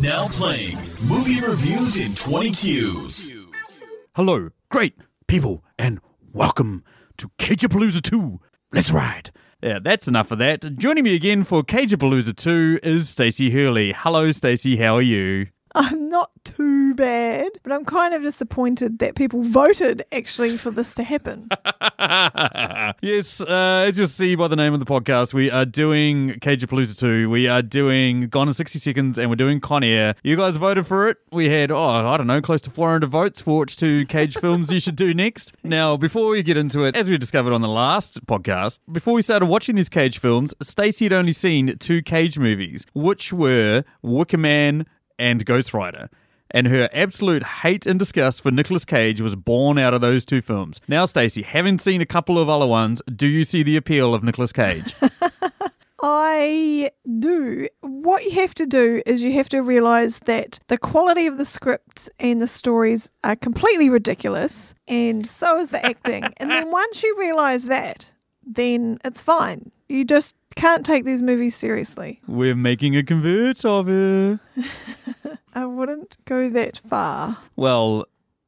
Now playing movie reviews in 20 Qs. Hello, great people, and welcome to Cagepalooza 2. Let's ride. Yeah, that's enough of that. Joining me again for Cagepalooza 2 is Stacey Hurley. Hello, Stacey, how are you? I'm not too bad, but I'm kind of disappointed that people voted actually for this to happen. yes, uh, as you'll see by the name of the podcast, we are doing Cagepalooza 2. We are doing Gone in 60 Seconds, and we're doing Con Air. You guys voted for it. We had, oh, I don't know, close to 400 votes for which two Cage films you should do next. Now, before we get into it, as we discovered on the last podcast, before we started watching these Cage films, Stacey had only seen two Cage movies, which were Wicker Man and Ghost Rider. And her absolute hate and disgust for Nicolas Cage was born out of those two films. Now, Stacey, having seen a couple of other ones, do you see the appeal of Nicolas Cage? I do. What you have to do is you have to realize that the quality of the scripts and the stories are completely ridiculous, and so is the acting. and then once you realize that, then it's fine. You just can't take these movies seriously. We're making a convert of it. I wouldn't go that far. Well,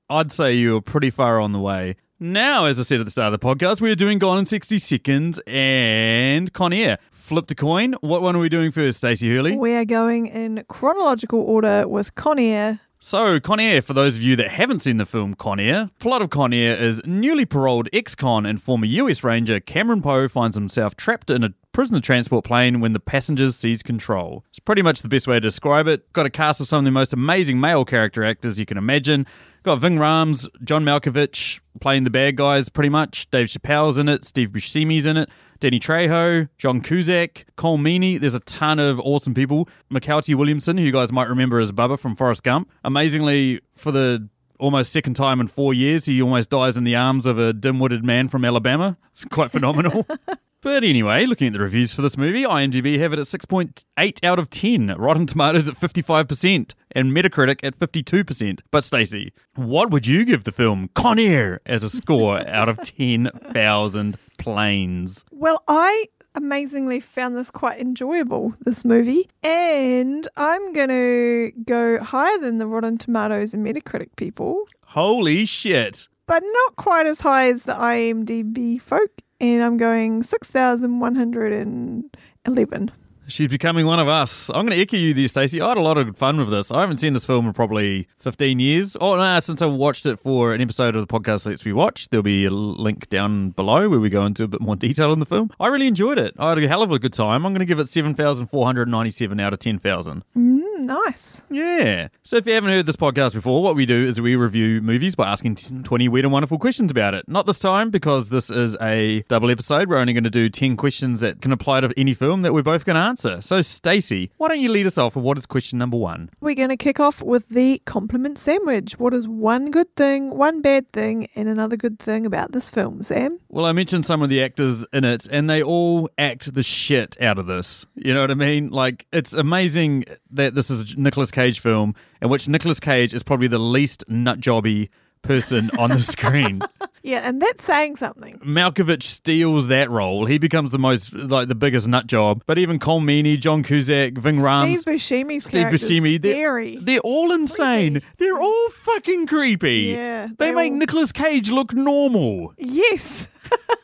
I'd say you're pretty far on the way. Now, as I said at the start of the podcast, we are doing Gone in 60 Seconds and Con Air. Flip a coin. What one are we doing first, Stacey Hurley? We are going in chronological order with Con Air. So, Con Air, for those of you that haven't seen the film Con Air, plot of Con Air is newly paroled ex-con and former US Ranger Cameron Poe finds himself trapped in a prisoner transport plane when the passengers seize control. It's pretty much the best way to describe it. Got a cast of some of the most amazing male character actors you can imagine. Got Ving Rhames, John Malkovich playing the bad guys pretty much. Dave Chappelle's in it, Steve Buscemi's in it. Danny Trejo, John Cusack, Cole Meaney. There's a ton of awesome people. Mykelti Williamson, who you guys might remember as Bubba from Forrest Gump. Amazingly, for the almost second time in four years, he almost dies in the arms of a dim-witted man from Alabama. It's quite phenomenal. But anyway, looking at the reviews for this movie, IMDb have it at 6.8 out of 10, Rotten Tomatoes at 55%, and Metacritic at 52%. But Stacey, what would you give the film Con Air as a score out of 10,000 planes? Well, I amazingly found this quite enjoyable, this movie. And I'm going to go higher than the Rotten Tomatoes and Metacritic people, Holy shit. but not quite as high as the IMDb folk. And I'm going 6,111. She's becoming one of us. I'm going to echo you there, Stacey. I had a lot of fun with this. I haven't seen this film in probably 15 years. Oh, no, since I watched it for an episode of the podcast Let's Rewatch. There'll be a link down below where we go into a bit more detail in the film. I really enjoyed it. I had a hell of a good time. I'm going to give it 7,497 out of 10,000. Mm, Mm, nice. Yeah. So if you haven't heard this podcast before, what we do is we review movies by asking 20 weird and wonderful questions about it. Not this time because this is a double episode. We're only going to do 10 questions that can apply to any film that we're both going to answer. So Stacey, why don't you lead us off with what is question number 1? We're going to kick off with the compliment sandwich. What is one good thing, one bad thing, and another good thing about this film, Sam? Well, I mentioned some of the actors in it, and they all act the shit out of this. You know what I mean? Like, it's amazing that this is a Nicolas Cage film in which Nicolas Cage is probably the least nutjobby person on the screen. Yeah, and that's saying something. Malkovich steals that role. He becomes the most, like, the biggest nut job. But even Cole Meaney, John Cusack, Ving Rhames, Steve Buscemi's Steve Buscemi, they're, they're all insane. They're all fucking creepy. Yeah, They they make all- Nicolas Cage look normal. Yes.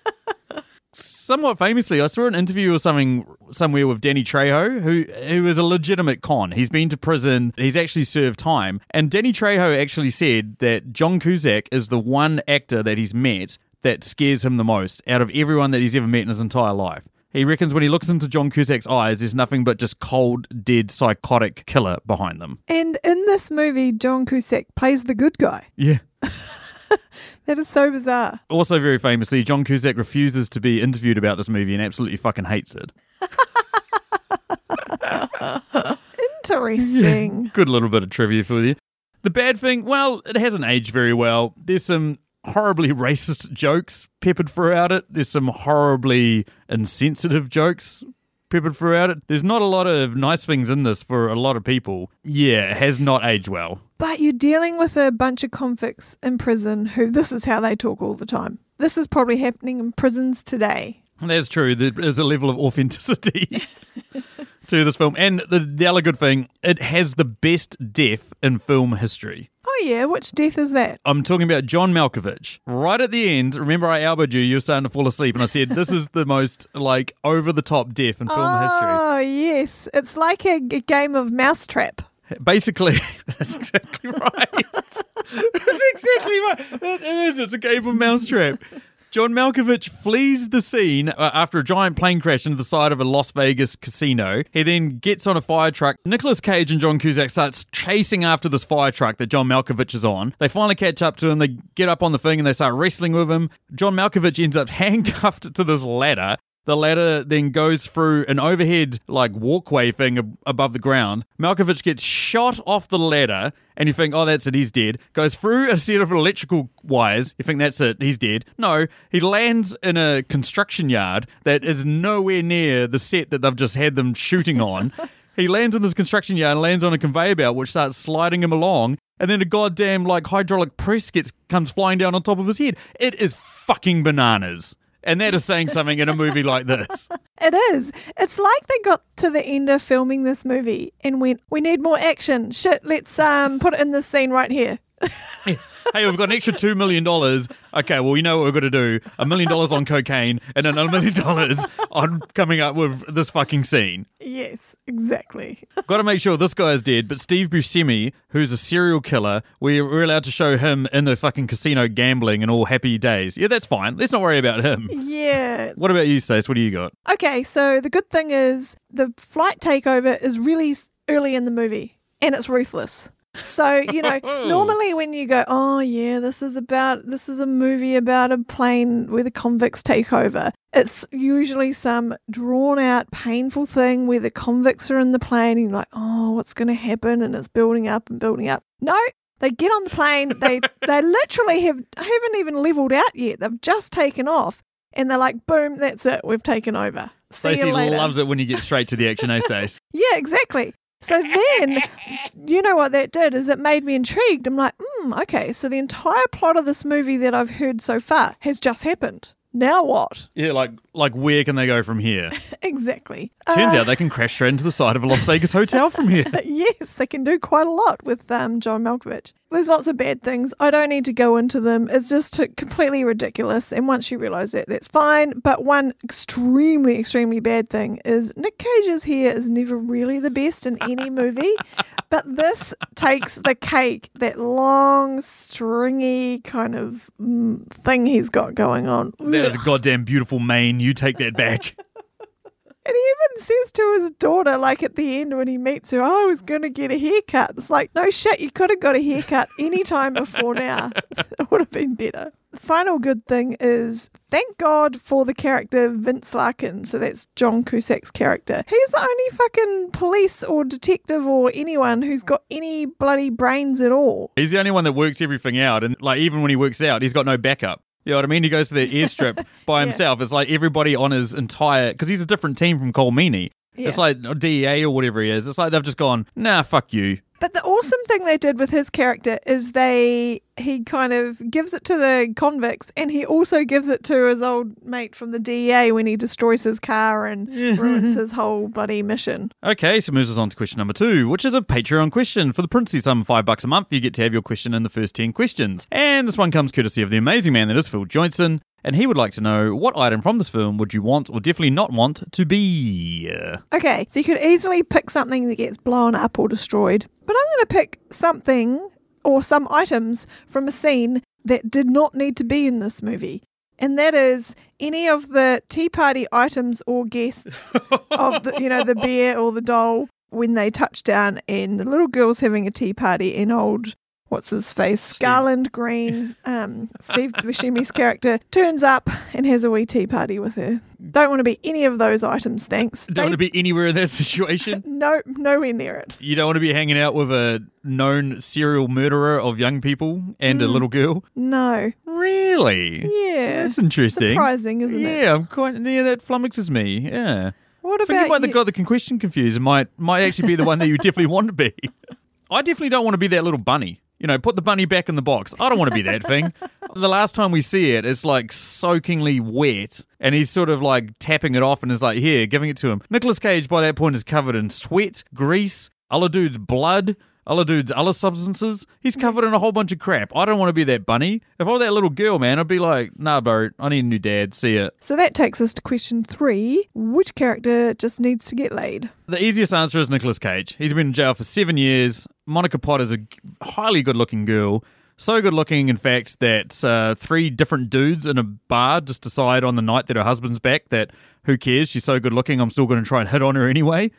somewhat famously, I saw an interview or something somewhere with Danny Trejo, who who is a legitimate con. He's been to prison. He's actually served time, and Danny Trejo actually said that John Cusack is the one actor that he's met that scares him the most out of everyone that he's ever met in his entire life. He reckons when he looks into John Cusack's eyes, there's nothing but just cold, dead, psychotic killer behind them. And in this movie, John Cusack plays the good guy. Yeah. That is so bizarre. Also, very famously, John Cusack refuses to be interviewed about this movie and absolutely fucking hates it. Interesting. Good little bit of trivia for you. The bad thing, well, it hasn't aged very well. There's some horribly racist jokes peppered throughout it. There's some horribly insensitive jokes peppered throughout it. There's not a lot of nice things in this for a lot of people. Yeah, it has not aged well. But you're dealing with a bunch of convicts in prison who this is how they talk all the time. This is probably happening in prisons today. That's true. There is a level of authenticity to this film. And the, the other good thing, it has the best death in film history. Oh yeah, which death is that? I'm talking about John Malkovich. Right at the end, remember I elbowed you, you were starting to fall asleep, and I said, This is the most like over the top death in film history. Oh yes, it's like a, a game of mousetrap. Basically, that's exactly right. that's exactly right. It is. It's a game of mousetrap. John Malkovich flees the scene uh, after a giant plane crash into the side of a Las Vegas casino. He then gets on a fire truck. Nicolas Cage and John Cusack starts chasing after this fire truck that John Malkovich is on. They finally catch up to him. They get up on the thing and they start wrestling with him. John Malkovich ends up handcuffed to this ladder. The ladder then goes through an overhead like walkway thing ab- above the ground. Malkovich gets shot off the ladder, and you think, oh, that's it, he's dead. Goes through a set of electrical wires. You think that's it, he's dead. No, he lands in a construction yard that is nowhere near the set that they've just had them shooting on. he lands in this construction yard and lands on a conveyor belt, which starts sliding him along. And then a goddamn like hydraulic press gets comes flying down on top of his head. It is fucking bananas. And that is saying something in a movie like this. It is. It's like they got to the end of filming this movie and went, "We need more action. Shit, let's um put it in this scene right here." Hey, we've got an extra $2 million. Okay, well, you know what we're going to do a million dollars on cocaine and another million dollars on coming up with this fucking scene. Yes, exactly. Got to make sure this guy is dead, but Steve Buscemi, who's a serial killer, we we're allowed to show him in the fucking casino gambling and all happy days. Yeah, that's fine. Let's not worry about him. Yeah. What about you, Stace? What do you got? Okay, so the good thing is the flight takeover is really early in the movie and it's ruthless. So, you know, normally when you go, oh, yeah, this is about, this is a movie about a plane where the convicts take over, it's usually some drawn out, painful thing where the convicts are in the plane and you're like, oh, what's going to happen? And it's building up and building up. No, they get on the plane, they, they literally have, haven't even leveled out yet. They've just taken off and they're like, boom, that's it, we've taken over. See Stacey loves it when you get straight to the action, eh, Stace? Yeah, exactly. So then, you know what that did is it made me intrigued. I'm like, hmm, okay, so the entire plot of this movie that I've heard so far has just happened. Now what? Yeah, like like where can they go from here? Exactly. Turns Uh, out they can crash straight into the side of a Las Vegas hotel from here. yes, they can do quite a lot with um, John Malkovich. There's lots of bad things. I don't need to go into them. It's just completely ridiculous. And once you realize that, that's fine. But one extremely, extremely bad thing is Nick Cage's hair is never really the best in any movie. but this takes the cake, that long, stringy kind of mm, thing he's got going on. That is a goddamn beautiful mane. You take that back. And he even says to his daughter, like at the end when he meets her, oh, I was going to get a haircut. It's like, no shit, you could have got a haircut any time before now. it would have been better. The final good thing is thank God for the character Vince Larkin. So that's John Cusack's character. He's the only fucking police or detective or anyone who's got any bloody brains at all. He's the only one that works everything out, and like even when he works out, he's got no backup. You know what I mean? He goes to the airstrip by himself. It's like everybody on his entire because he's a different team from Cole Meaney. It's Yeah. like DEA or whatever he is. It's like they've just gone, nah, fuck you. But the awesome thing they did with his character is they he kind of gives it to the convicts and he also gives it to his old mate from the DEA when he destroys his car and ruins his whole bloody mission. Okay, so moves us on to question number two, which is a Patreon question. For the princely sum of five bucks a month, you get to have your question in the first 10 questions. And this one comes courtesy of the amazing man that is Phil Johnson. And he would like to know what item from this film would you want or definitely not want to be? Okay, so you could easily pick something that gets blown up or destroyed, but I'm going to pick something or some items from a scene that did not need to be in this movie. And that is any of the tea party items or guests of the, you know, the bear or the doll when they touch down and the little girl's having a tea party and old what's his face Garland Green um, Steve Buscemi's character turns up and has a wee tea party with her. Don't want to be any of those items, thanks. Don't They- want to be anywhere in that situation. no, nowhere near it. You don't want to be hanging out with a known serial murderer of young people and a Mm. little girl. No. Really? Yeah. That's interesting. Surprising, isn't it? Yeah, I'm quite. Yeah, that flummoxes me. Yeah. What I think about you might you? have got the question confused. It might might actually be the one that you definitely want to be. I definitely don't want to be that little bunny. You know, put the bunny back in the box. I don't want to be that thing. The last time we see it, it's like soakingly wet, and he's sort of like tapping it off and is like, here, giving it to him. Nicolas Cage by that point is covered in sweat, grease, other dude's blood, other dude's other substances. He's covered in a whole bunch of crap. I don't want to be that bunny. If I were that little girl, man, I'd be like, nah, bro, I need a new dad. See ya. So that takes us to question three Which character just needs to get laid? The easiest answer is Nicolas Cage. He's been in jail for seven years. Monica Potter's a highly good looking girl. So good looking, in fact, that uh, three different dudes in a bar just decide on the night that her husband's back that who cares? She's so good looking, I'm still going to try and hit on her anyway.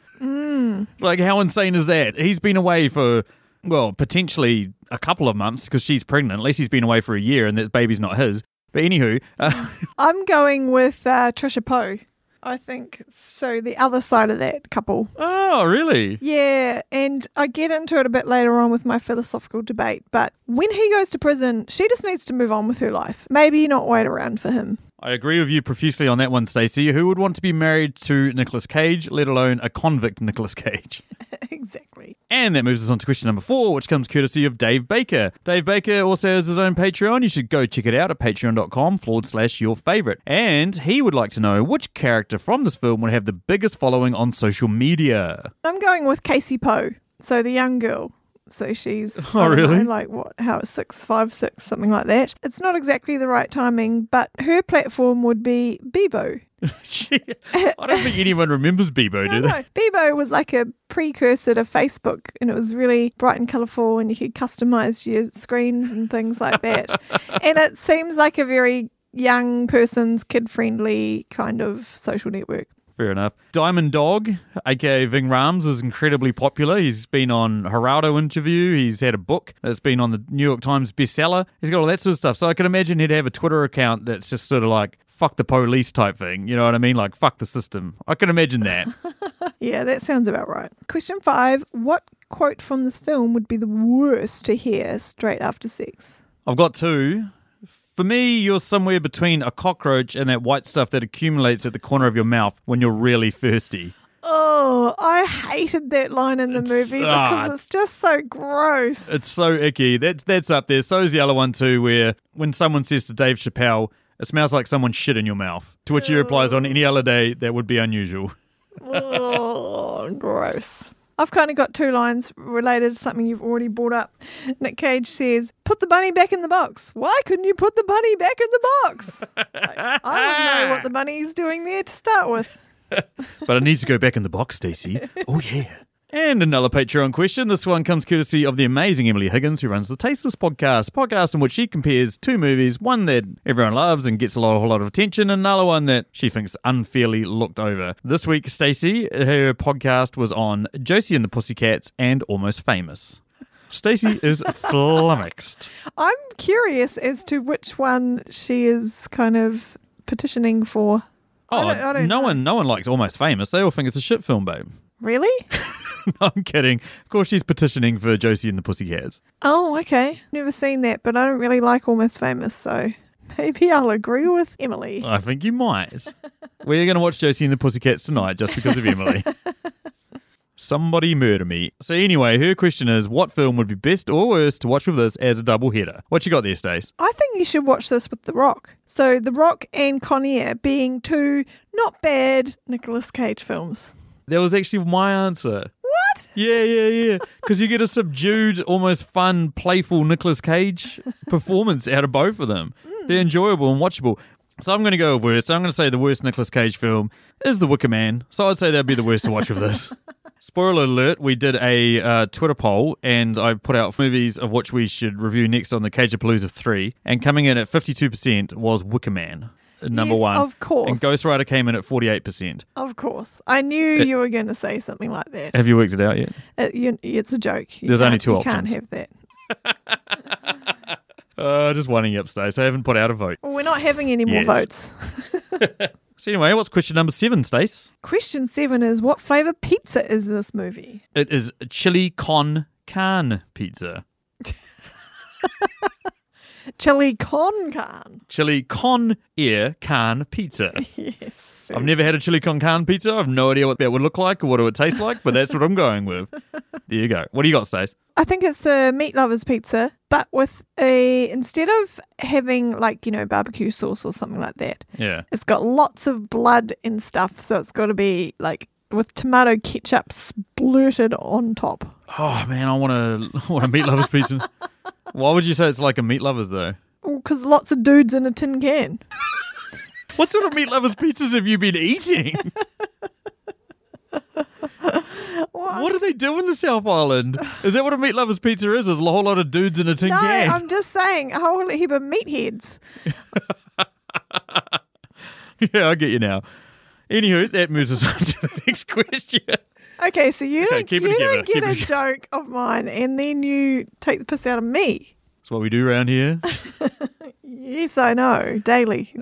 Like, how insane is that? He's been away for, well, potentially a couple of months because she's pregnant. At least he's been away for a year and that baby's not his. But anywho, uh, I'm going with uh, Tricia Poe. I think so. The other side of that couple. oh, really? Yeah, and I get into it a bit later on with my philosophical debate, but when he goes to prison, she just needs to move on with her life. Maybe not wait around for him. I agree with you profusely on that one, Stacey. Who would want to be married to Nicolas Cage, let alone a convict Nicolas Cage? exactly. And that moves us on to question number four, which comes courtesy of Dave Baker. Dave Baker also has his own Patreon. You should go check it out at patreon.com forward slash your favorite. And he would like to know which character from this film would have the biggest following on social media. I'm going with Casey Poe, so the young girl. So she's Oh, really? know, like what how it's six five six something like that. It's not exactly the right timing, but her platform would be Bebo. I don't think anyone remembers Bebo, No, do they? no. Bebo was like a precursor to Facebook, and it was really bright and colourful, and you could customize your screens and things like that. and it seems like a very young person's kid friendly kind of social network. Fair enough. Diamond Dog, aka Ving Rhames, is incredibly popular. He's been on Geraldo interview. He's had a book that's been on the New York Times bestseller. He's got all that sort of stuff. So I can imagine he'd have a Twitter account that's just sort of like fuck the police type thing. You know what I mean? Like fuck the system. I can imagine that. Yeah, that sounds about right. Question five What quote from this film would be the worst to hear straight after sex? I've got two. For me, you're somewhere between a cockroach and that white stuff that accumulates at the corner of your mouth when you're really thirsty. Oh, I hated that line in the It's- movie because it's just so gross. It's so icky. That's that's up there. So is the other one too, where when someone says to Dave Chappelle, "It smells like someone shit in your mouth," to which he replies, "On any other day, that would be unusual." oh, gross. I've kind of got two lines related to something you've already brought up. Nick Cage says, Put the bunny back in the box. Why couldn't you put the bunny back in the box? Like, I don't know what the bunny's doing there to start with. But it needs to go back in the box, Stacey. Oh yeah. And another Patreon question. This one comes courtesy of the amazing Emily Higgins, who runs the Tasteless podcast, podcast in which she compares two movies, one that everyone loves and gets a lot, a whole lot of attention, and another one that she thinks unfairly looked over. This week, Stacey, her podcast was on Josie and the Pussycats and Almost Famous. Stacey is flummoxed. I'm curious as to which one she is kind of petitioning for. I Oh, don't- I don't no know. one, no one likes Almost Famous. They all think it's a shit film, babe. Really? no, I'm kidding. Of course, she's petitioning for Josie and the Pussycats. Oh, okay. Never seen that, but I don't really like Almost Famous, so maybe I'll agree with Emily. I think you might. We're going to watch Josie and the Pussycats tonight just because of Emily. Somebody murder me. So anyway, her question is, what film would be best or worst to watch with this as a double header? What you got there, Stace? I think you should watch this with The Rock. So, The Rock and Con Air being two not bad Nicolas Cage films. That was actually my answer. What? Yeah, yeah, yeah. Because you get a subdued, almost fun, playful Nicolas Cage performance out of both of them. They're enjoyable and watchable. So I'm going to go with worst. I'm going to say the worst Nicolas Cage film is The Wicker Man. So I'd say that'd be the worst to watch of this. Spoiler alert, we did a uh, Twitter poll and I put out movies of which we should review next on the Cage of Cagepalooza 3. And coming in at 52% was Wicker Man, number Yes, one. of course. And Ghost Rider came in at 48%. Of course. I knew you were going to say something like that. Have you worked it out yet? It, you, it's a joke. You There's only can't- two you can't options. have that. Uh, just winding up, Stace. I haven't put out a vote. Well, we're not having any more Yes. votes. So anyway, what's question number seven, Stace? Question seven is what flavour pizza is this movie? It is chili con carne pizza. Chili con carne. Chili con air can pizza. Yes. I've never had a chili con carne pizza. I've no idea what that would look like or what it would taste like, but that's what I'm going with. There you go. What do you got, Stace? I think it's a meat lovers pizza, but with a instead of having like you know barbecue sauce or something like that, Yeah. it's got lots of blood and stuff. So it's got to be like with tomato ketchup splurted on top. Oh man, I want to want a meat lovers pizza. Why would you say it's like a meat lovers though? Because lots of dudes in a tin can. What sort of meat lovers pizzas have you been eating? What? What do they do in the South Island? Is that what a meat lovers pizza is? Is a whole lot of dudes in a tin No, can? I'm just saying a whole heap of meatheads. yeah, I get you now. Anywho, that moves us on to the next question. Okay, so you Okay, don't keep you don't get keep a joke of mine, and then you take the piss out of me. That's what we do around here. Yes, I know, daily.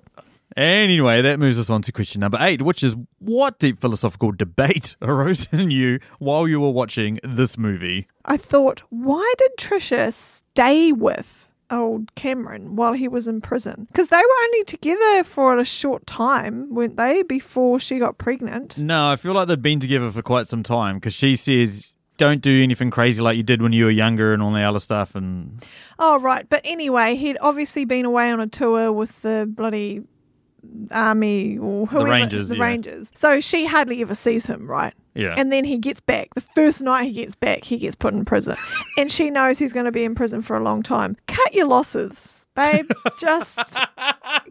Anyway, that moves us on to question number eight, which is what deep philosophical debate arose in you while you were watching this movie? I thought, why did Tricia stay with old Cameron while he was in prison? Because they were only together for a short time, weren't they, before she got pregnant? No, I feel like they've been together for quite some time because she says, don't do anything crazy like you did when you were younger and all the other stuff. And Oh, right. But anyway, he'd obviously been away on a tour with the bloody army or whoever. Rangers, The yeah. Rangers. So she hardly ever sees him, right? Yeah. And then he gets back. The first night he gets back, he gets put in prison. and she knows he's going to be in prison for a long time. Cut your losses, babe. Just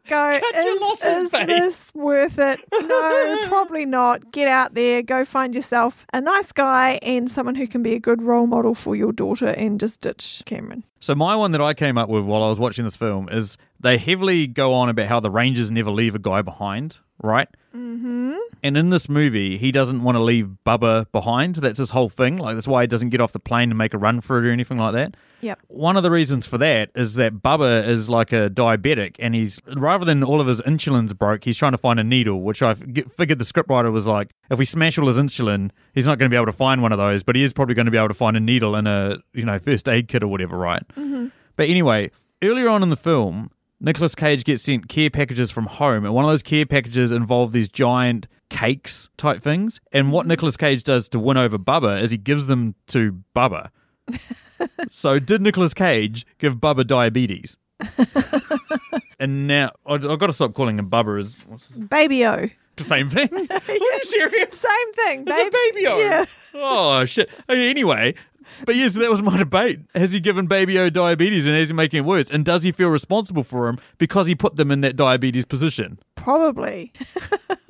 go, Cut your is, losses, is babe." this worth it? No, probably not. Get out there, go find yourself a nice guy and someone who can be a good role model for your daughter and just ditch Cameron. So my one that I came up with while I was watching this film is they heavily go on about how the Rangers never leave a guy behind, right? Mm-hmm. And in this movie, he doesn't want to leave Bubba behind. That's his whole thing. Like that's why he doesn't get off the plane and make a run for it or anything like that. Yep. One of the reasons for that is that Bubba is like a diabetic, and he's rather than all of his insulin's broke, he's trying to find a needle. Which I figured the scriptwriter was like, if we smash all his insulin, he's not going to be able to find one of those, but he is probably going to be able to find a needle in a you know first aid kit or whatever, right? But anyway, earlier on in the film, Nicolas Cage gets sent care packages from home, and one of those care packages involve these giant cakes type things. And what mm-hmm. Nicolas Cage does to win over Bubba is he gives them to Bubba. so did Nicolas Cage give Bubba diabetes? and now I've got to stop calling him Bubba. Is what's Baby O. the same thing? Are you serious? Same thing, It's babe. a baby O. Yeah. Oh shit. Anyway, but yes, that was my debate. Has he given baby O diabetes and is he making it worse? And does he feel responsible for him because he put them in that diabetes position? Probably.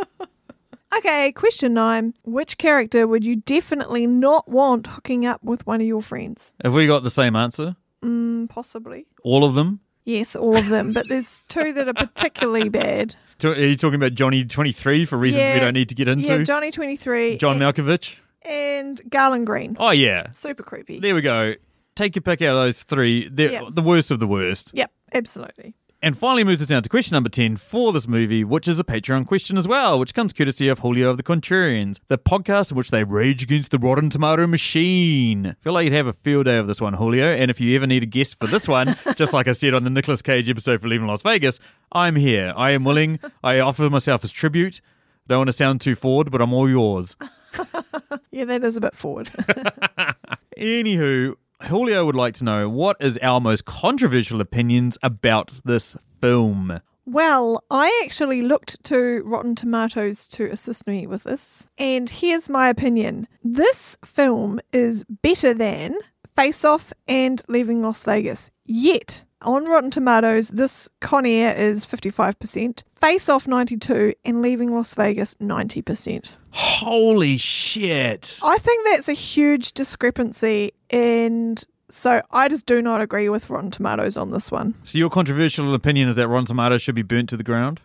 okay, question nine. Which character would you definitely not want hooking up with one of your friends? Have we got the same answer? Mm, possibly. All of them? Yes, all of them, but there's two that are particularly bad. Are you talking about Johnny twenty three for reasons we don't need to get into? Yeah, Johnny 23 John and, Malkovich? And Garland Green. Oh yeah. Super creepy. There we go. Take your pick out of those three. They're Yep. the worst of the worst. Yep, absolutely. And finally moves us down to question number 10 for this movie, which is a Patreon question as well, which comes courtesy of Julio of the Contrarians, the podcast in which they rage against the Rotten Tomato machine. feel like you'd have a field day of this one, Julio. And if you ever need a guest for this one, just like I said on the Nicolas Cage episode for Leaving Las Vegas, I'm here. I am willing. I offer myself as tribute. Don't want to sound too forward, but I'm all yours. Yeah, that is a bit forward. Anywho, Julio would like to know what is our most controversial opinions about this film? Well, I actually looked to Rotten Tomatoes to assist me with this, and here's my opinion. This film is better than Face Off and Leaving Las Vegas. Yet, on Rotten Tomatoes, this Con Air is 55%, Face Off 92, and Leaving Las Vegas 90%. Holy shit. I think that's a huge discrepancy, and so I just do not agree with Rotten Tomatoes on this one. So your controversial opinion is that Rotten Tomatoes should be burnt to the ground?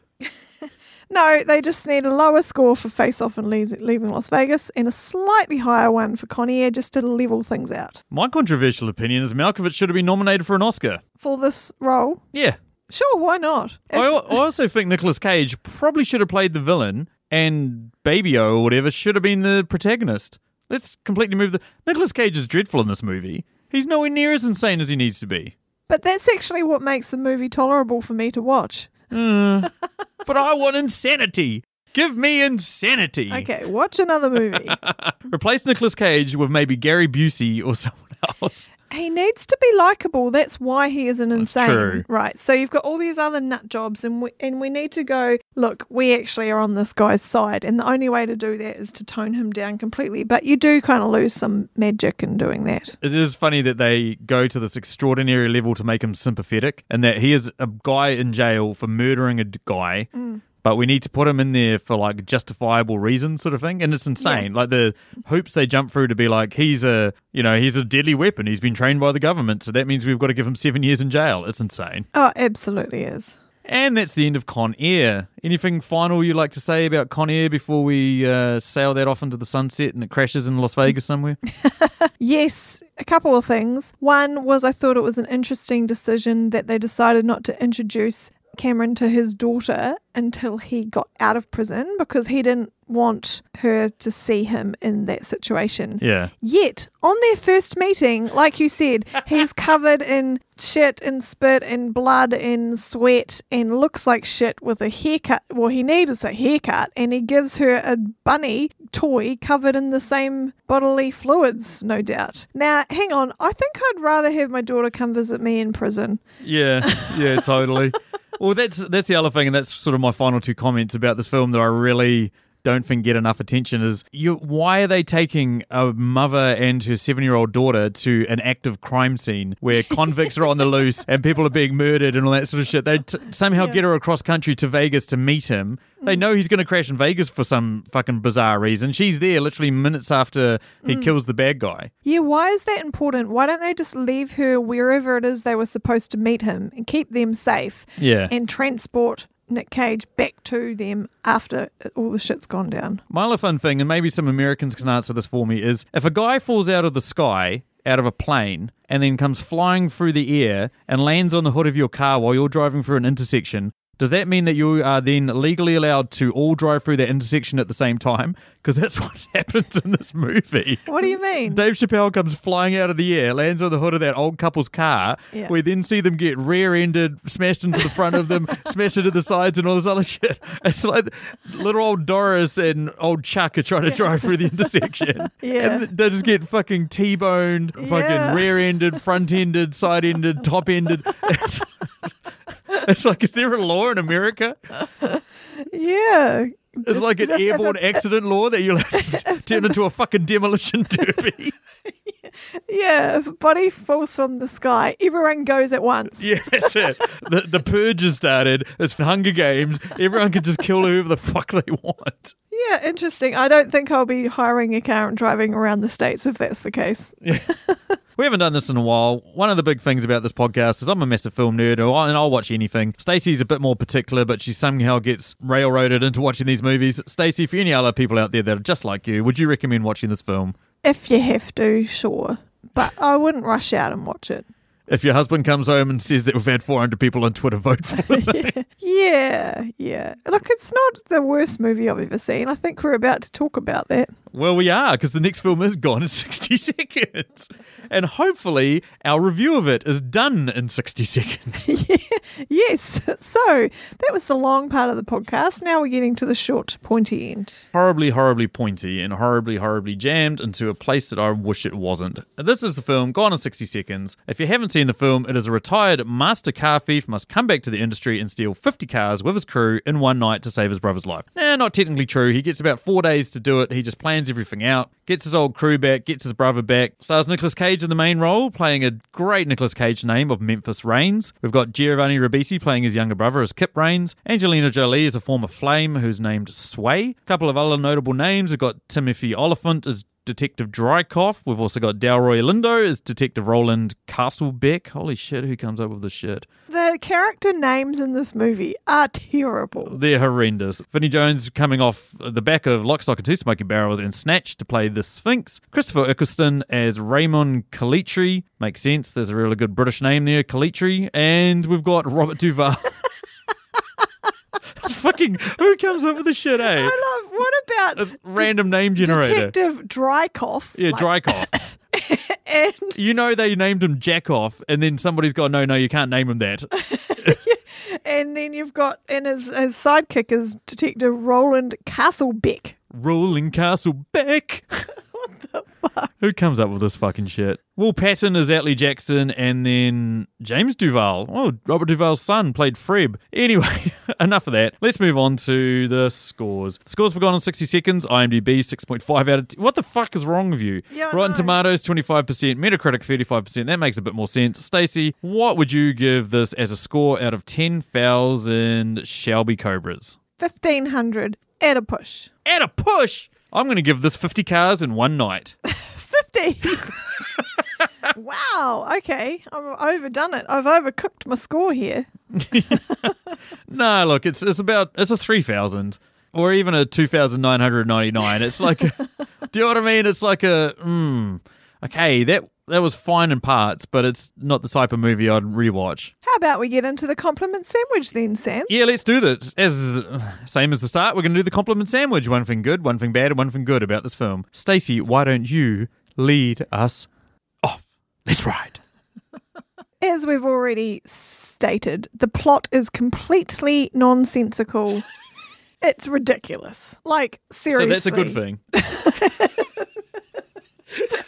No, they just need a lower score for Face Off and Leaving Las Vegas and a slightly higher one for Con Air just to level things out. My controversial opinion is Malkovich should have been nominated for an Oscar. For this role, Yeah. sure, why not? If- I, I also think Nicolas Cage probably should have played the villain and Baby O or whatever should have been the protagonist. Let's completely move the. Nicolas Cage is dreadful in this movie. He's nowhere near as insane as he needs to be. But that's actually what makes the movie tolerable for me to watch. Mm. but I want insanity. Give me insanity. Okay, watch another movie. Replace Nicolas Cage with maybe Gary Busey or someone he needs to be likable. That's why he isn't insane. true. Right. So you've got all these other nut jobs and we, and we need to go, look, we actually are on this guy's side. And the only way to do that is to tone him down completely. But you do kind of lose some magic in doing that. It is funny that they go to this extraordinary level to make him sympathetic, and that he is a guy in jail for murdering a guy. Mm. But we need to put him in there for like justifiable reasons, sort of thing, and it's insane. Like the hoops they jump through to be like, he's a, you know, he's a deadly weapon. He's been trained by the government, so that means we've got to give him seven years in jail. It's insane. Oh, absolutely is. And that's the end of Con Air. Anything final you'd like to say about Con Air before we uh, sail that off into the sunset and it crashes in Las Vegas somewhere? Yes, a couple of things. One was I thought it was an interesting decision that they decided not to introduce Cameron to his daughter until he got out of prison because he didn't want her to see him in that situation. yeah. Yet, on their first meeting, like you said, he's covered in shit and spit and blood and sweat and looks like shit with a haircut. Well, he needs a haircut and he gives her a bunny toy covered in the same bodily fluids, no doubt. Now, hang on. I think I'd rather have my daughter come visit me in prison. Yeah, yeah, totally. Well, that's that's the other thing, and that's sort of my final two comments about this film that I really don't think get enough attention is you why are they taking a mother and her seven year old daughter to an active crime scene where convicts are on the loose and people are being murdered and all that sort of shit they t- somehow Yeah. get her across country to vegas to meet him they mm. know he's going to crash in vegas for some fucking bizarre reason she's there literally minutes after he mm. kills the bad guy Yeah, why is that important? Why don't they just leave her wherever it is they were supposed to meet him and keep them safe? Yeah. And transport Nick Cage back to them after all the shit's gone down. My other fun thing, and maybe some Americans can answer this for me, is if a guy falls out of the sky, out of a plane, and then comes flying through the air and lands on the hood of your car while you're driving through an intersection, does that mean that you are then legally allowed to all drive through that intersection at the same time? Because that's what happens in this movie. What do you mean? Dave Chappelle comes flying out of the air, lands on the hood of that old couple's car. Yeah. We then see them get rear-ended, smashed into the front of them, smashed into the sides, and all this other shit. It's like little old Doris and old Chuck are trying to drive through the intersection. Yeah. And they just get fucking T-boned, Yeah. fucking rear-ended, front-ended, side-ended, top-ended. It's, it's like, is there a law in America? yeah. It's Just- like an airborne a- accident law that you turn into a fucking demolition derby. Yeah, if a body falls from the sky, everyone goes at once. Yeah, that's it. The, the purge has started. It's Hunger Games. Everyone can just kill whoever the fuck they want. Yeah, interesting. I don't think I'll be hiring a car and driving around the states if that's the case. We haven't done this in a while. One of the big things about this podcast is I'm a massive film nerd and I'll watch anything. Stacey's a bit more particular, but she somehow gets railroaded into watching these movies. Stacey, for any other people out there that are just like you, would you recommend watching this film? If you have to, sure. But I wouldn't rush out and watch it. If your husband comes home and says that we've had 400 people on Twitter vote for us, Yeah, yeah. Look, it's not the worst movie I've ever seen. I think we're about to talk about that. Well, we are, because the next film is gone in 60 seconds. And hopefully, our review of it is done in 60 seconds. Yes. So that was the long part of the podcast. Now we're getting to the short, pointy end. horribly, horribly pointy and horribly, horribly jammed into a place that I wish it wasn't. This is the film, Gone in 60 Seconds. If you haven't seen the film, it is a retired master car thief must come back to the industry and steal 50 cars with his crew in one night to save his brother's life. Nah, not technically true. He gets about four days to do it. He just plans everything out, gets his old crew back, gets his brother back. Stars Nicolas Cage in the main role, playing a great Nicolas Cage name of Memphis Raines. We've got Giovanni Ribisi playing his younger brother as Kip Raines. Angelina Jolie is a former flame who's named Sway. A couple of other notable names. We've got Timothy Olyphant as Detective Drycoff. We've also got Delroy Lindo as Detective Roland Castlebeck. Holy shit, who comes up with this shit? The character names in this movie are terrible. They're horrendous. Vinnie Jones coming off the back of Lock, Stock and Two Smoking Barrels and Snatch to play the Sphinx. Christopher Eccleston as Raymond Calitri. Makes sense. There's a really good British name there, Calitri. And we've got Robert Duvall. It's fucking who comes up with this shit, eh? I It's random name generator. Detective Drycoff? Yeah, Like, Drycoff. and You know they named him Jackoff, and then somebody's gone, no, no, you can't name him that. and then you've got and his, his sidekick is Detective Roland Castlebeck. Roland Castlebeck. what Castle Beck. Who comes up with this fucking shit? Will Patton is Atley Jackson, and then James Duval. Oh, Robert Duvall's son played Freb. Anyway, enough of that. Let's move on to the scores. The Scores for Gone in 60 Seconds, IMDb 6.5 out of 10. What the fuck is wrong with you? Yeah, Rotten know. Tomatoes 25%, Metacritic 35%. That makes a bit more sense. Stacey, what would you give this as a score out of 10,000 Shelby Cobras? 1500 at a push. At a push! I'm going to give this 50 cars in one night. 50. wow. Okay. I've overdone it. I've overcooked my score here. No, look, it's it's about it's a three thousand or even a two thousand nine hundred ninety nine. It's like, do you know what I mean? It's like a mm, okay that that was fine in parts, but it's not the type of movie I'd rewatch. How about we get into the compliment sandwich then, Sam? Yeah, let's do this. As same as the start, we're gonna do the compliment sandwich. One thing good, one thing bad, and one thing good about this film. Stacey, why don't you lead us off? Let's ride. As we've already stated, the plot is completely nonsensical. it's ridiculous. Like, seriously. So that's a good thing.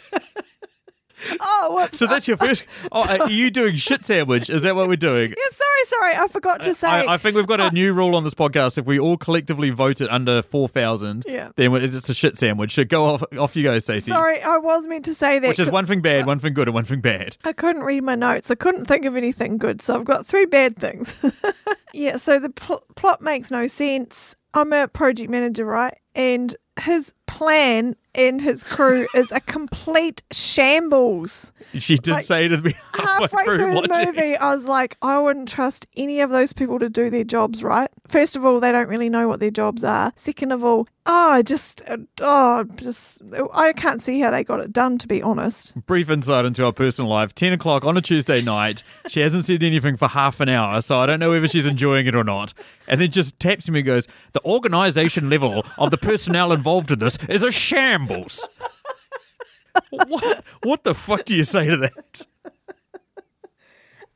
Oh, whoops. So that's your first. Oh, are you doing shit sandwich? Is that what we're doing? Yeah, sorry, sorry. I forgot to say. I, I think we've got a uh, new rule on this podcast. If we all collectively vote it under four thousand, Yeah. then it's a shit sandwich. So go off, off you go, Stacey. sorry, I was meant to say that. Which is one thing bad, uh, one thing good, and one thing bad. I couldn't read my notes. I couldn't think of anything good, so I've got three bad things. yeah, so the pl- plot makes no sense. I'm a project manager, right? And his plan and his crew is a complete shambles. She did Like, say to me Halfway through the watching. movie, I was like, I wouldn't trust any of those people to do their jobs right. First of all, they don't really know what their jobs are. Second of all, oh, just, uh, oh, just, I can't see how they got it done, to be honest. Brief insight into our personal life. Ten o'clock on a Tuesday night. She hasn't said anything for half an hour, so I don't know whether she's enjoying it or not. And then just taps me and goes, "The organisation level of the personnel involved in this is a shambles." what? What the fuck do you say to that?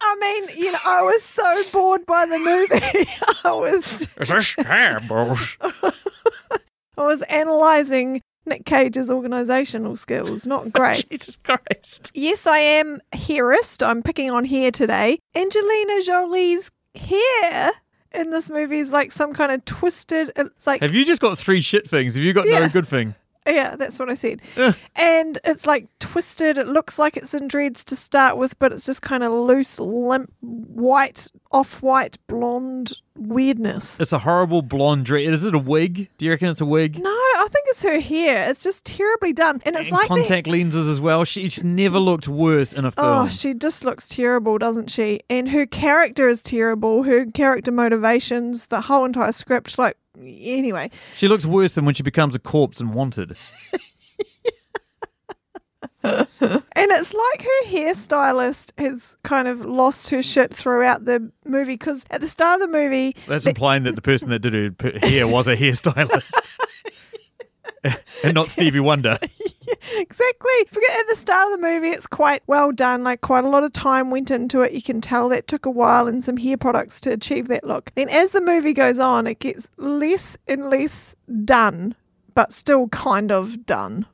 I mean, you know, I was so bored by the movie. I was It's a shambles. I was analysing Nick Cage's organisational skills. Not oh, great. Jesus Christ. yes, I am hairist. I'm picking on hair today. Angelina Jolie's hair in this movie is like some kind of twisted. Uh, it's like Have you just got three shit things? Have you got Yeah. no good thing? yeah, that's what I said. And it's like twisted. It looks like it's in dreads to start with, but it's just kind of loose, limp, white, off-white, blonde weirdness. It's a horrible blonde dress. Is it a wig? Do you reckon it's a wig? No, I think it's her hair. It's just terribly done. And it's And like the- contact lenses as well. She's never looked worse in a oh, film. Oh, she just looks terrible, doesn't she? And her character is terrible. Her character motivations, the whole entire script, like anyway. She looks worse than when she becomes a corpse and wanted. And it's like her hairstylist has kind of lost her shit throughout the movie because at the start of the movie, That's implying that the person that did her hair was a hairstylist. and not Stevie Wonder. exactly. Forget at the start of the movie, it's quite well done. Like quite a lot of time went into it. You can tell that took a while and some hair products to achieve that look. Then as the movie goes on, it gets less and less done, but still kind of done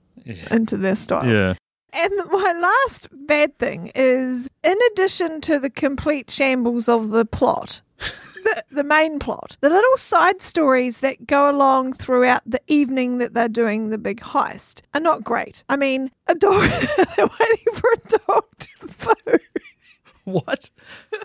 into their style. Yeah. And my last bad thing is, in addition to the complete shambles of the plot, the, the main plot, the little side stories that go along throughout the evening that they're doing the big heist are not great. I mean, a dog, they're waiting for a dog to poo. What?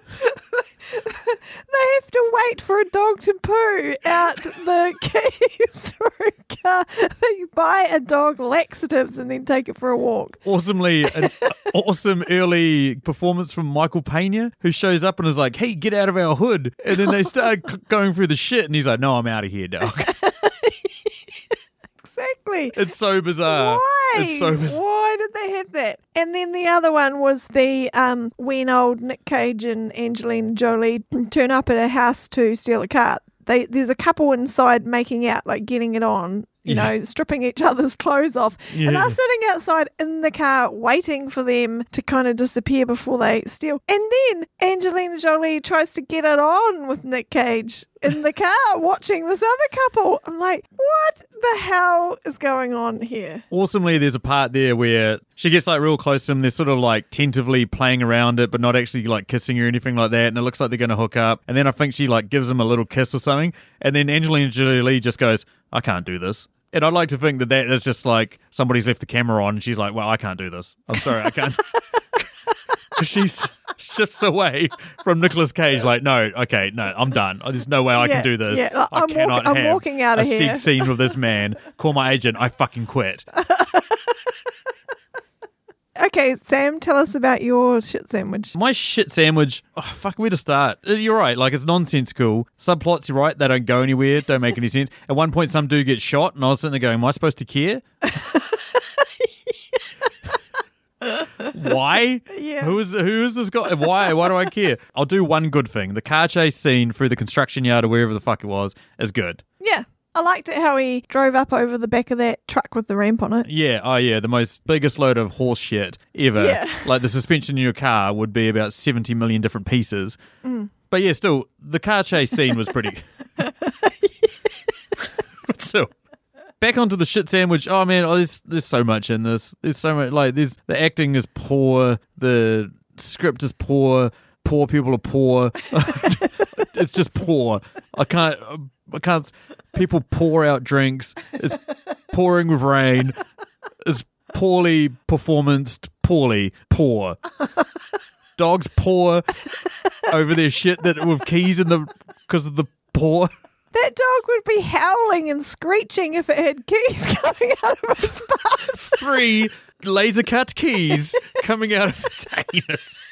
They have to wait for a dog to poo out the keys for a They buy a dog laxatives and then take it for a walk. Awesomely, an awesome early performance from Michael Pena, who shows up and is like, hey, get out of our hood. And then they start going through the shit, and he's like, no, I'm out of here, dog. Exactly. It's so bizarre. Why? It's so bizarre. Why did they have that? And then the other one was the um, when old Nick Cage and Angelina Jolie turn up at a house to steal a car. They there's a couple inside making out, like getting it on, you know, stripping each other's clothes off. And Yeah. they're sitting outside in the car waiting for them to kind of disappear before they steal. And then Angelina Jolie tries to get it on with Nick Cage in the car watching this other couple. I'm like, what the hell is going on here? Awesomely, there's a part there where she gets like real close to him. They're sort of like tentatively playing around it, but not actually like kissing or anything like that. And it looks like they're going to hook up. And then I think she like gives him a little kiss or something. And then Angelina Jolie just goes, I can't do this. And I'd like to think that that is just like somebody's left the camera on and she's like, well, I can't do this. I'm sorry, I can't. She shifts away from Nicolas Cage, like, no, okay, no, I'm done. There's no way I Yeah, can do this. yeah, I I'm cannot walk- I'm have walking out of a here." sex scene with this man. Call my agent. I fucking quit. Okay, Sam, tell us about your shit sandwich. My shit sandwich, oh, fuck, where to start? Uh, You're right, like it's nonsensical. Subplots, you're right, they don't go anywhere, don't make any sense. At one point, some dude gets shot, and I was sitting there going, Am I supposed to care? Why? Yeah. Who is who is this guy? Why? Why do I care? I'll do one good thing. The car chase scene through the construction yard or wherever the fuck it was is good. Yeah. I liked it how he drove up over the back of that truck with the ramp on it. Yeah, oh yeah, the most biggest load of horse shit ever. Yeah. Like the suspension in your car would be about 70 million different pieces. Mm. But yeah, still, the car chase scene was pretty. but still. Back onto the shit sandwich. Oh man, oh, there's there's so much in this. There's so much like there's the acting is poor, the script is poor, poor people are poor. It's just poor. I can't I can't people pour out drinks. It's pouring with rain. It's poorly performanced, poorly, poor. Dogs pour over their shit that with keys in the because of the pour. That dog would be howling and screeching if it had keys coming out of its butt. Three laser cut keys coming out of its anus.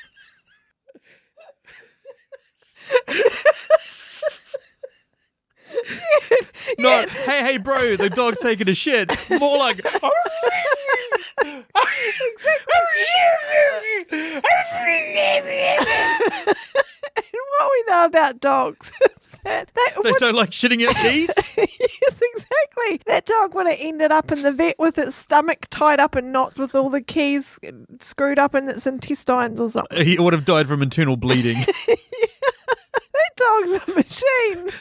Not, hey, hey, bro, the dog's taking a shit. More like, And oh, what we know about dogs is that that they would, don't like shitting out keys. yes, exactly. That dog would have ended up in the vet with its stomach tied up in knots with all the keys screwed up in its intestines or something. He would have died from internal bleeding. That dog's a machine.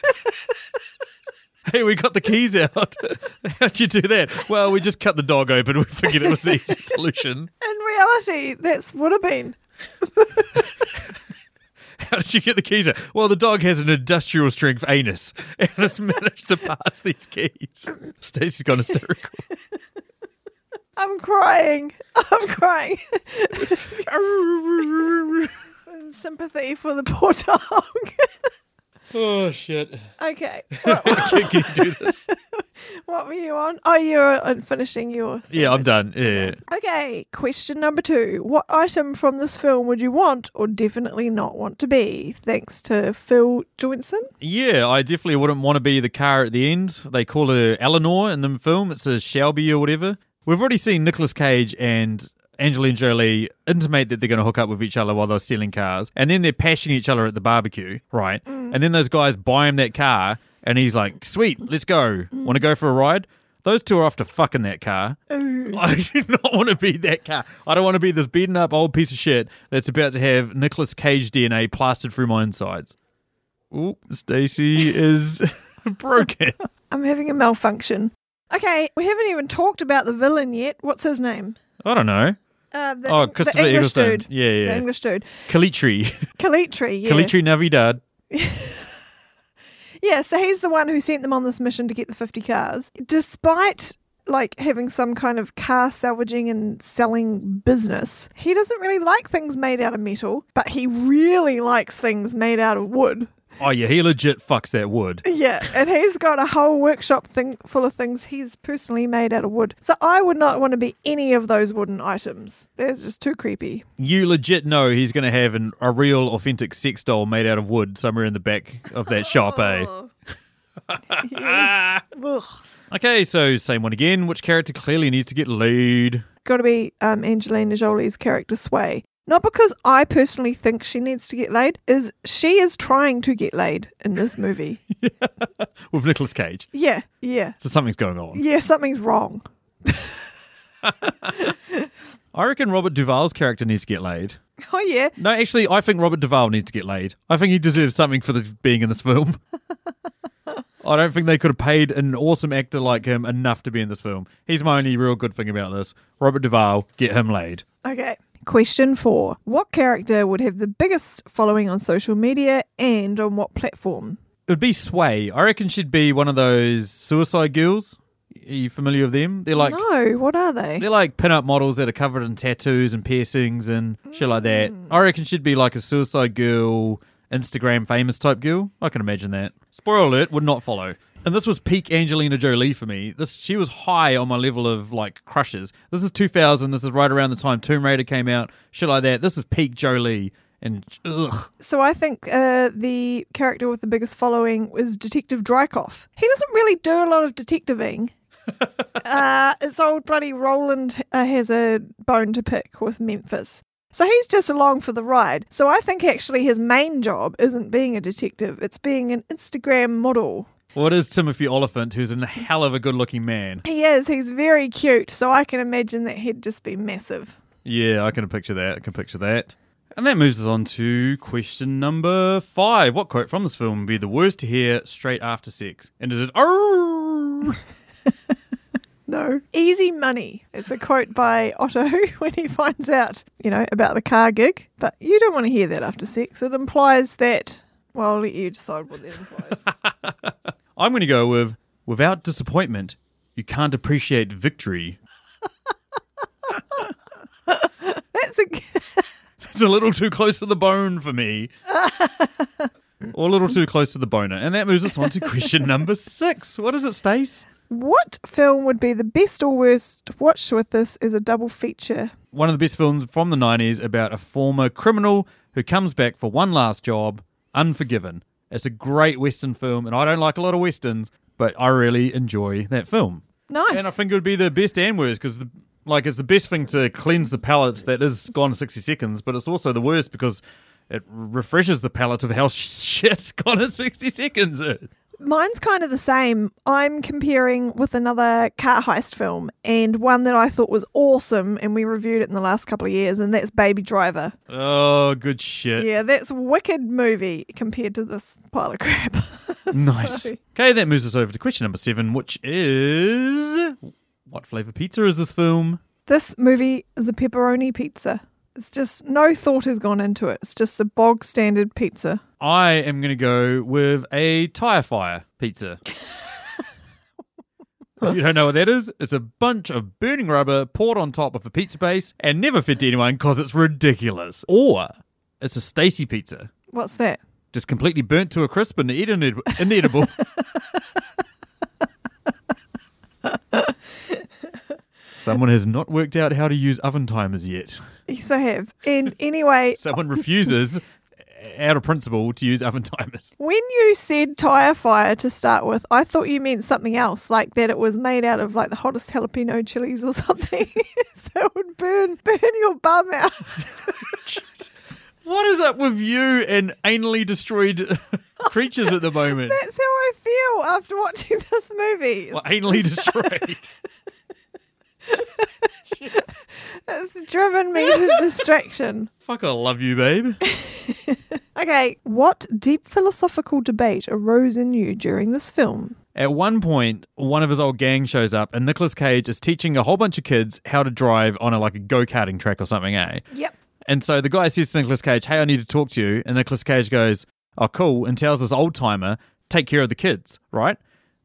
Hey, we got the keys out. How'd you do that? Well, we just cut the dog open. We figured it was the easy solution. In reality, that's would have been. How did you get the keys out? Well, the dog has an industrial strength anus and has managed to pass these keys. Stacey's gone hysterical. I'm crying. I'm crying. Sympathy for the poor dog. Oh, shit. okay. What, Can, you do this? what were you on? Oh, you're on finishing yours. Yeah, I'm done. Yeah. Okay, question number two. What item from this film would you want or definitely not want to be? Thanks to Phil Johnson. Yeah, I definitely wouldn't want to be the car at the end. They call her Eleanor in the film. It's a Shelby or whatever. We've already seen Nicolas Cage and Angelina Jolie intimate that they're going to hook up with each other while they're stealing cars. And then they're pashing each other at the barbecue, right? Mm. And then those guys buy him that car and he's like, sweet, let's go. Want to go for a ride? Those two are off to fuck in that car. I do not want to be that car. I don't want to be this beaten up old piece of shit that's about to have Nicolas Cage DNA plastered through my insides. Oop, Stacy is broken. I'm having a malfunction. Okay, we haven't even talked about the villain yet. What's his name? I don't know. Uh, the, Oh, the Christopher English Eccleston. dude. Yeah, The yeah. English dude. Calitri. Calitri, yeah. Calitri Navidad. Yeah, so he's the one who sent them on this mission to get the 50 cars. Despite like having some kind of car salvaging and selling business, he doesn't really like things made out of metal, but he really likes things made out of wood. Oh, yeah, he legit fucks that wood. Yeah, and he's got a whole workshop thing full of things he's personally made out of wood. So I would not want to be any of those wooden items. They're just too creepy. You legit know he's going to have an, a real, authentic sex doll made out of wood somewhere in the back of that shop, eh? yes. Ugh. Okay, so same one again. Which character clearly needs to get laid? Got to be um, Angelina Jolie's character Sway. Not because I personally think she needs to get laid, is she is trying to get laid in this movie. With Nicolas Cage. yeah, yeah. So something's going on. Yeah, something's wrong. I reckon Robert Duvall's character needs to get laid. Oh, yeah. No, actually, I think Robert Duvall needs to get laid. I think he deserves something for the, being in this film. I don't think they could have paid an awesome actor like him enough to be in this film. He's my only real good thing about this. Robert Duvall, get him laid. Okay. Question four What character would have the biggest following on social media and on what platform? It would be Sway. I reckon she'd be one of those suicide girls. Are you familiar with them? They're like no, what are they? they're like pin-up models that are covered in tattoos and piercings and shit like that. Mm. I reckon she'd be like a suicide girl, Instagram famous type girl. I can imagine that. Spoiler alert would not follow. And this was peak Angelina Jolie for me. This she was high on my level of like crushes. This is 2000. This is right around the time Tomb Raider came out. Shit like that. This is peak Jolie. And ugh, So I think uh, the character with the biggest following was Detective Drycoff. He doesn't really do a lot of detectiving. uh, it's old bloody Roland uh, has a bone to pick with Memphis. So he's just along for the ride. So I think actually his main job isn't being a detective, it's being an Instagram model. What is Timothy Olyphant, who's a hell of a good-looking man? He is, he's very cute, so I can imagine that he'd just be massive. Yeah, I can picture that. I can picture that. And that moves us on to question number five. What quote from this film would be the worst to hear straight after sex? And is it oh? No. Easy money. It's a quote by Otto when he finds out, you know, about the car gig. But you don't want to hear that after sex. It implies that, well, I'll let you decide what that implies. I'm going to go with without disappointment, you can't appreciate victory. That's a. It's a little too close to the bone for me. or a little too close to the boner. And that moves us on to question number six. What is it, Stace? What film would be the best or worst watched with this as a double feature? One of the best films from the 90s about a former criminal who comes back for one last job, Unforgiven. It's a great Western film, and I don't like a lot of Westerns, but I really enjoy that film. Nice. And I think it would be the best and worst because, like, it's the best thing to cleanse the palate that is gone in 60 seconds, but it's also the worst because it refreshes the palate of how shit gone in 60 seconds is. Mine's kind of the same. I'm comparing with another car heist film and one that I thought was awesome, and we reviewed it in the last couple of years, and that's Baby Driver. Oh, good shit. Yeah, that's wicked movie compared to this pile of crap. Nice. So- Okay, that moves us over to question number seven, which is what flavor pizza is this film? This movie is a pepperoni pizza. It's just no thought has gone into it. It's just a bog standard pizza. I am going to go with a tire fire pizza. if you don't know what that is, it's a bunch of burning rubber poured on top of a pizza base and never fed to anyone because it's ridiculous. Or it's a Stacy pizza, What's that? just completely burnt to a crisp and eat ined- inedible. Someone has not worked out how to use oven timers yet. Yes, I have. And anyway, Someone refuses, out of principle, to use oven timers. when you said tire fire to start with, I thought you meant something else, like that it was made out of like the hottest jalapeno chilies or something. so it would burn burn your bum out. What is up with you and anally destroyed creatures at the moment? That's how I feel after watching this movie. Well, anally destroyed. It's driven me to distraction. Fuck, I love you, babe. Okay, what deep philosophical debate arose in you during this film? At one point, one of his old gang shows up, and Nicolas Cage is teaching a whole bunch of kids how to drive on a like a go karting track or something, eh? Yep. And so the guy says to Nicolas Cage, "Hey, I need to talk to you." And Nicolas Cage goes, "Oh, cool," and tells this old timer, "Take care of the kids." Right?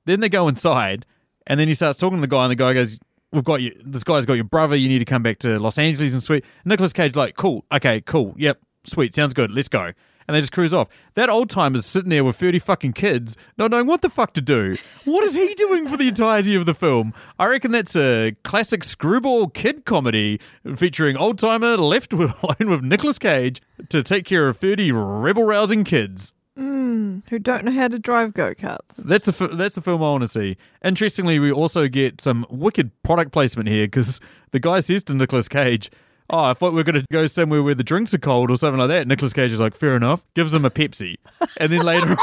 Then they go inside, and then he starts talking to the guy, and the guy goes, "We've got you. This guy's got your brother. You need to come back to Los Angeles and sweet." Nicolas Cage like, "Cool, okay, cool, yep, sweet, sounds good. Let's go." And they just cruise off. That old timer's sitting there with 30 fucking kids, not knowing what the fuck to do. What is he doing for the entirety of the film? I reckon that's a classic screwball kid comedy featuring old timer left alone with Nicolas Cage to take care of 30 rebel rousing kids. Mm, who don't know how to drive go karts. That's the f- that's the film I want to see. Interestingly, we also get some wicked product placement here because the guy says to Nicolas Cage, oh, I thought we were going to go somewhere where the drinks are cold or something like that. Nicolas Cage is like, fair enough. Gives him a Pepsi. And then later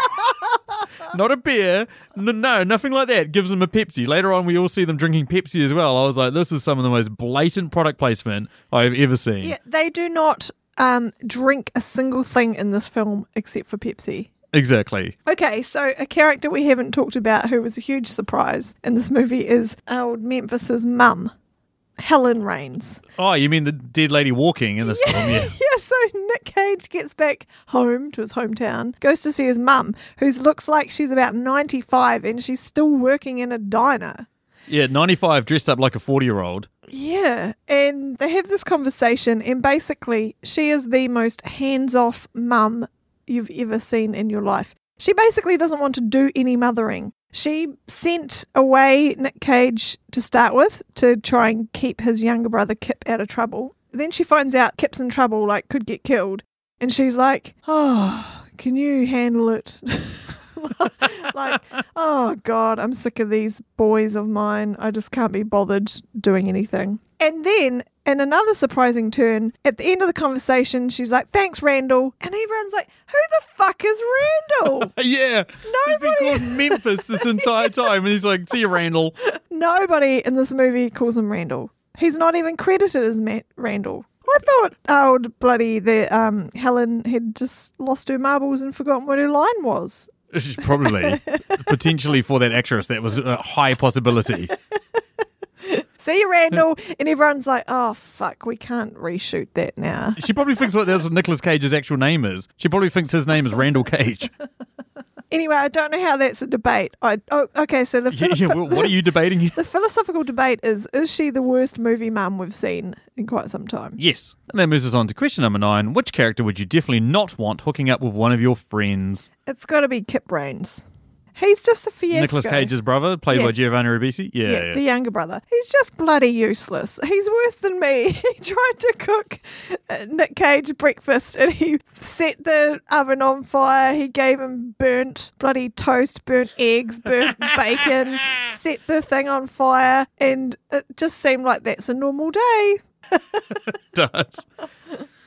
not a beer. No, no, nothing like that. Gives him a Pepsi. Later on, we all see them drinking Pepsi as well. I was like, this is some of the most blatant product placement I've ever seen. Yeah, they do not um, drink a single thing in this film except for Pepsi. Exactly. Okay, so a character we haven't talked about who was a huge surprise in this movie is old Memphis's mum, Helen Raines. Oh, you mean the dead lady walking in this film? Yeah. Yeah, so Nick Cage gets back home to his hometown, goes to see his mum, who looks like she's about 95 and she's still working in a diner. Yeah, 95 dressed up like a 40 year old. Yeah, and they have this conversation, and basically, she is the most hands off mum you've ever seen in your life. She basically doesn't want to do any mothering. She sent away Nick Cage to start with to try and keep his younger brother Kip out of trouble. Then she finds out Kip's in trouble, like could get killed, and she's like, "Oh, can you handle it?" like, oh god, I'm sick of these boys of mine. I just can't be bothered doing anything. And then, in another surprising turn, at the end of the conversation, she's like, "Thanks, Randall," and everyone's like, "Who the fuck is Randall?" yeah. He's been Nobody- called Memphis this entire time. And he's like, see you, Randall. Nobody in this movie calls him Randall. He's not even credited as Ma- Randall. I thought old bloody the um Helen had just lost her marbles and forgotten what her line was. She's probably, potentially for that actress, that was a high possibility. See you, Randall, and everyone's like, "Oh fuck, we can't reshoot that now." She probably thinks what that's what Nicolas Cage's actual name is. She probably thinks his name is Randall Cage. Anyway, I don't know how that's a debate. I oh okay, so the Yeah, philo- yeah, wh- what are you debating here? the philosophical debate is: Is she the worst movie mum we've seen in quite some time? Yes. And that moves us on to question number nine. Which character would you definitely not want hooking up with one of your friends? It's got to be Kip Raines. He's just a fiasco. Nicolas Cage's brother, played Yeah. by Giovanni Ribisi? Yeah. Yeah, yeah. the younger brother. He's just bloody useless. He's worse than me. He tried to cook uh, Nick Cage breakfast and he set the oven on fire. He gave him burnt bloody toast, burnt eggs, burnt bacon, set the thing on fire, and it just seemed like that's a normal day. does.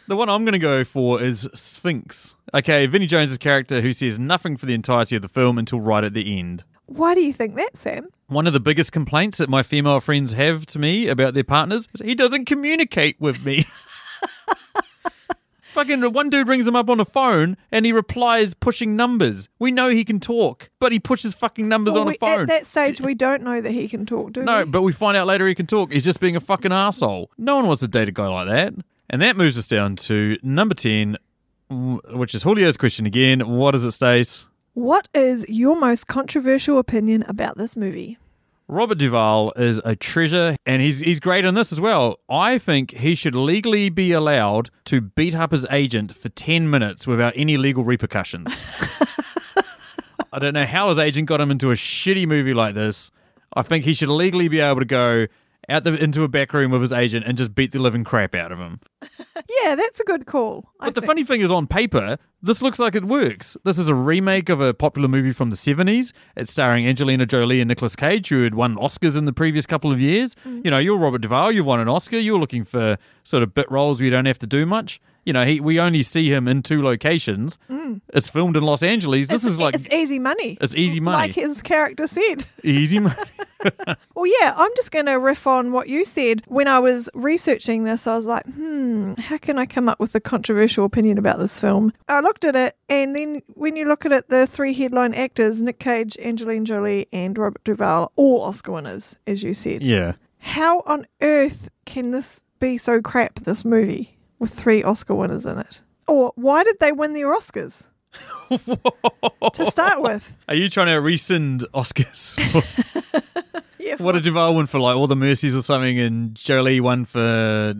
The one I'm going to go for is Sphinx. Okay, Vinnie Jones's character who says nothing for the entirety of the film until right at the end. Why do you think that, Sam? One of the biggest complaints that my female friends have to me about their partners is he doesn't communicate with me. Fucking one dude rings him up on a phone and he replies pushing numbers. We know he can talk, but he pushes fucking numbers Well, on a phone. At that stage, we don't know that he can talk, do No, we? No, but we find out later he can talk. He's just being a fucking asshole. No one wants to date a guy like that. And that moves us down to number 10, which is Julio's question again. What is it, Stace? What is your most controversial opinion about this movie? Robert Duvall is a treasure, and he's he's great in this as well. I think he should legally be allowed to beat up his agent for ten minutes without any legal repercussions. I don't know how his agent got him into a shitty movie like this. I think he should legally be able to go out the, into a back room with his agent and just beat the living crap out of him. Yeah, that's a good call. I But the think. funny thing is, on paper, this looks like it works. This is a remake of a popular movie from the 70s. It's starring Angelina Jolie and Nicolas Cage, who had won Oscars in the previous couple of years. Mm. You know, you're Robert Duvall, you've won an Oscar, you're looking for sort of bit roles where you don't have to do much. You know, he, we only see him in two locations. It's filmed in Los Angeles. This It's- is like it's easy money. it's easy money. Like his character said. easy money. Well, yeah, I'm just going to riff on what you said. When I was researching this, I was like, hmm, how can I come up with a controversial opinion about this film? I looked at it, and then when you look at it, the three headline actors Nick Cage, Angelina Jolie, and Robert Duvall, all Oscar winners, as you said. yeah. How on earth can this be so crap, this movie, with three Oscar winners in it? Or why did they win their Oscars? to start with. Are you trying to rescind Oscars? Yeah, what did Duvall win for, like All the Mercies or something, and Jolie won for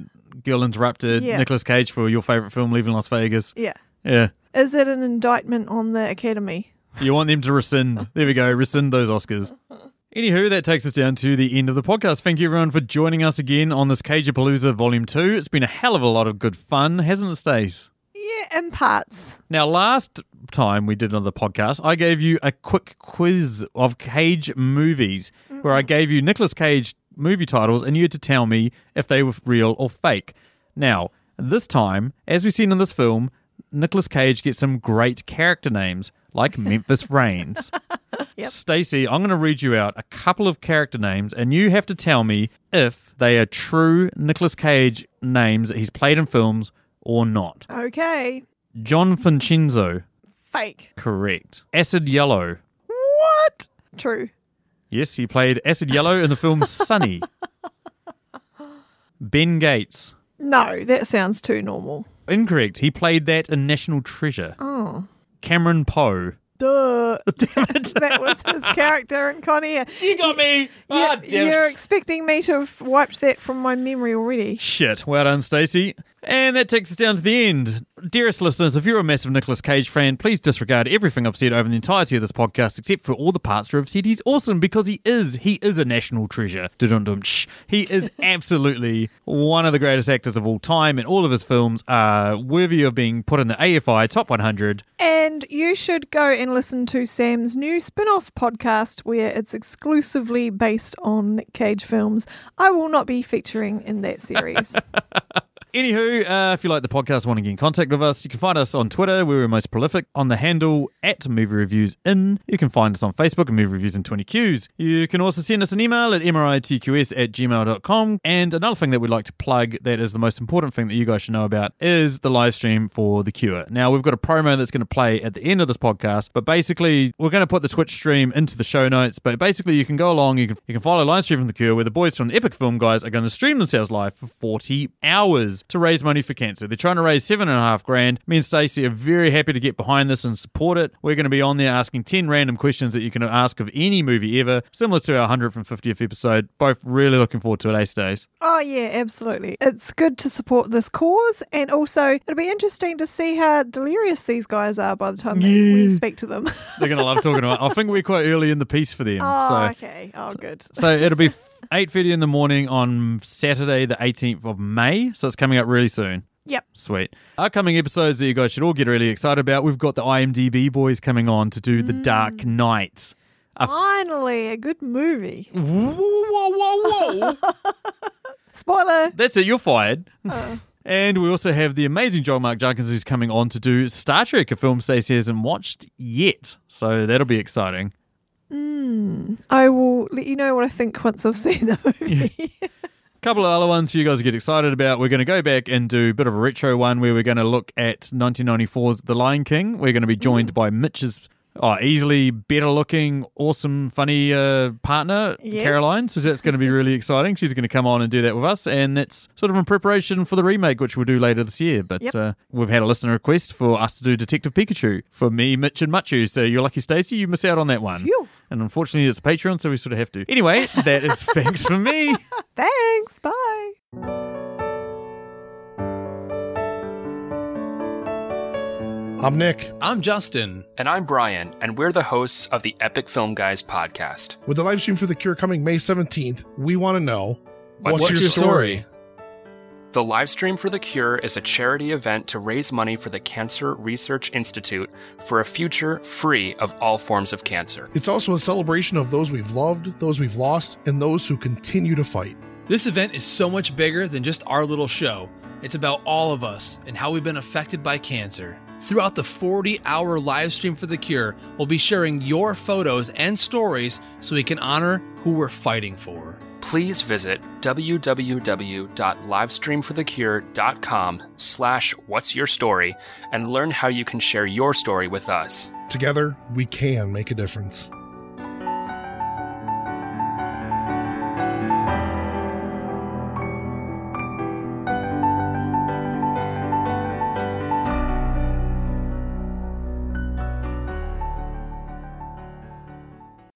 Girl Interrupted, Yeah. Nicolas Cage for your favorite film, Leaving Las Vegas. yeah. Yeah. Is it an indictment on the Academy? You want them to rescind. There we go, rescind those Oscars. Anywho, that takes us down to the end of the podcast. Thank you everyone for joining us again on this Cagepalooza Volume 2. It's been a hell of a lot of good fun, hasn't it, Stace? Yeah, in parts. Now, last time we did another podcast, I gave you a quick quiz of Cage movies where I gave you Nicolas Cage movie titles and you had to tell me if they were real or fake. Now, this time, as we've seen in this film, Nicolas Cage gets some great character names like Memphis Raines. Yep. Stacey, I'm going to read you out a couple of character names, and you have to tell me if they are true Nicolas Cage names that he's played in films or not. Okay. John Vincenzo, Fake. correct. Acid Yellow, What? True. yes, he played Acid Yellow in the film Sonny. Ben Gates, No, that sounds too normal. incorrect. He played that in National Treasure. Oh. Cameron Poe. Duh. Damn it. that was his character in Con Air. You got me. Ah, You- You're expecting me to have wiped that from my memory already. Shit. Well done, Stacey. And that takes us down to the end. Dearest listeners, if you're a massive Nicolas Cage fan, please disregard everything I've said over the entirety of this podcast, except for all the parts where I've said he's awesome because he is. He is a national treasure. He is absolutely one of the greatest actors of all time, and all of his films are worthy of being put in the AFI Top 100. And you should go and listen to Sam's new spin off podcast where it's exclusively based on Cage films. I will not be featuring in that series. Anywho, uh, if you like the podcast, want to get in contact with us, you can find us on Twitter, we're most prolific, on the handle at Movie Reviews In. You can find us on Facebook at Movie Reviews in 20Qs. You can also send us an email at mritqs at gmail.com. And another thing that we'd like to plug that is the most important thing that you guys should know about is the live stream for The Cure. Now, we've got a promo that's going to play at the end of this podcast, but basically, we're going to put the Twitch stream into the show notes. But basically, you can go along, you can, you can follow live stream from The Cure, where the boys from the Epic Film Guys are going to stream themselves live for 40 hours to raise money for cancer. They're trying to raise seven and a half grand. Me and Stacey are very happy to get behind this and support it. We're going to be on there asking 10 random questions that you can ask of any movie ever, similar to our 150th episode. Both really looking forward to it, eh, Stace? oh, yeah, absolutely. It's good to support this cause. And also, it'll be interesting to see how delirious these guys are by the time they, we speak to them. They're going to love talking about I think we're quite early in the piece for them. oh, so. okay. Oh, good. So it'll be 8.30 in the morning on Saturday, the 18th of May. So it's coming up really soon. Yep. Sweet. Upcoming episodes that you guys should all get really excited about. We've got the IMDb boys coming on to do The Dark Knight. Finally, a good movie. Whoa, whoa, whoa, whoa. Spoiler. That's it, you're fired. Uh, And we also have the amazing Joel Mark Jenkins who's coming on to do Star Trek, a film Stacey hasn't watched yet. So that'll be exciting. I will let you know what I think once I've seen the movie. couple of other ones for you guys to get excited about. We're going to go back and do a bit of a retro one where we're going to look at 1994's The Lion King. We're going to be joined by Mitch's oh, easily better looking, awesome, funny uh, partner, Yes. Caroline. So that's going to be really exciting. She's going to come on and do that with us. And that's sort of in preparation for the remake, which we'll do later this year. But Yep. uh, we've had a listener request for us to do Detective Pikachu for me, Mitch, and Machu. So you're lucky, Stacey. You miss out on that one. Phew. And unfortunately, it's Patreon, so we sort of have to. Anyway, that is thanks for me. Thanks. Bye. I'm Nick. I'm Justin. And I'm Brian, and we're the hosts of the Epic Film Guys podcast. With the live stream for The Cure coming May 17th, we want to know What's what's, your your story? The live stream for the Cure is a charity event to raise money for the Cancer Research Institute for a future free of all forms of cancer. It's also a celebration of those we've loved, those we've lost, and those who continue to fight. This event is so much bigger than just our little show. It's about all of us and how we've been affected by cancer. Throughout the 40 hour live stream for The Cure, we'll be sharing your photos and stories so we can honor who we're fighting for. Please visit www.livestreamforthecure.com slash what's your story and learn how you can share your story with us. Together, we can make a difference.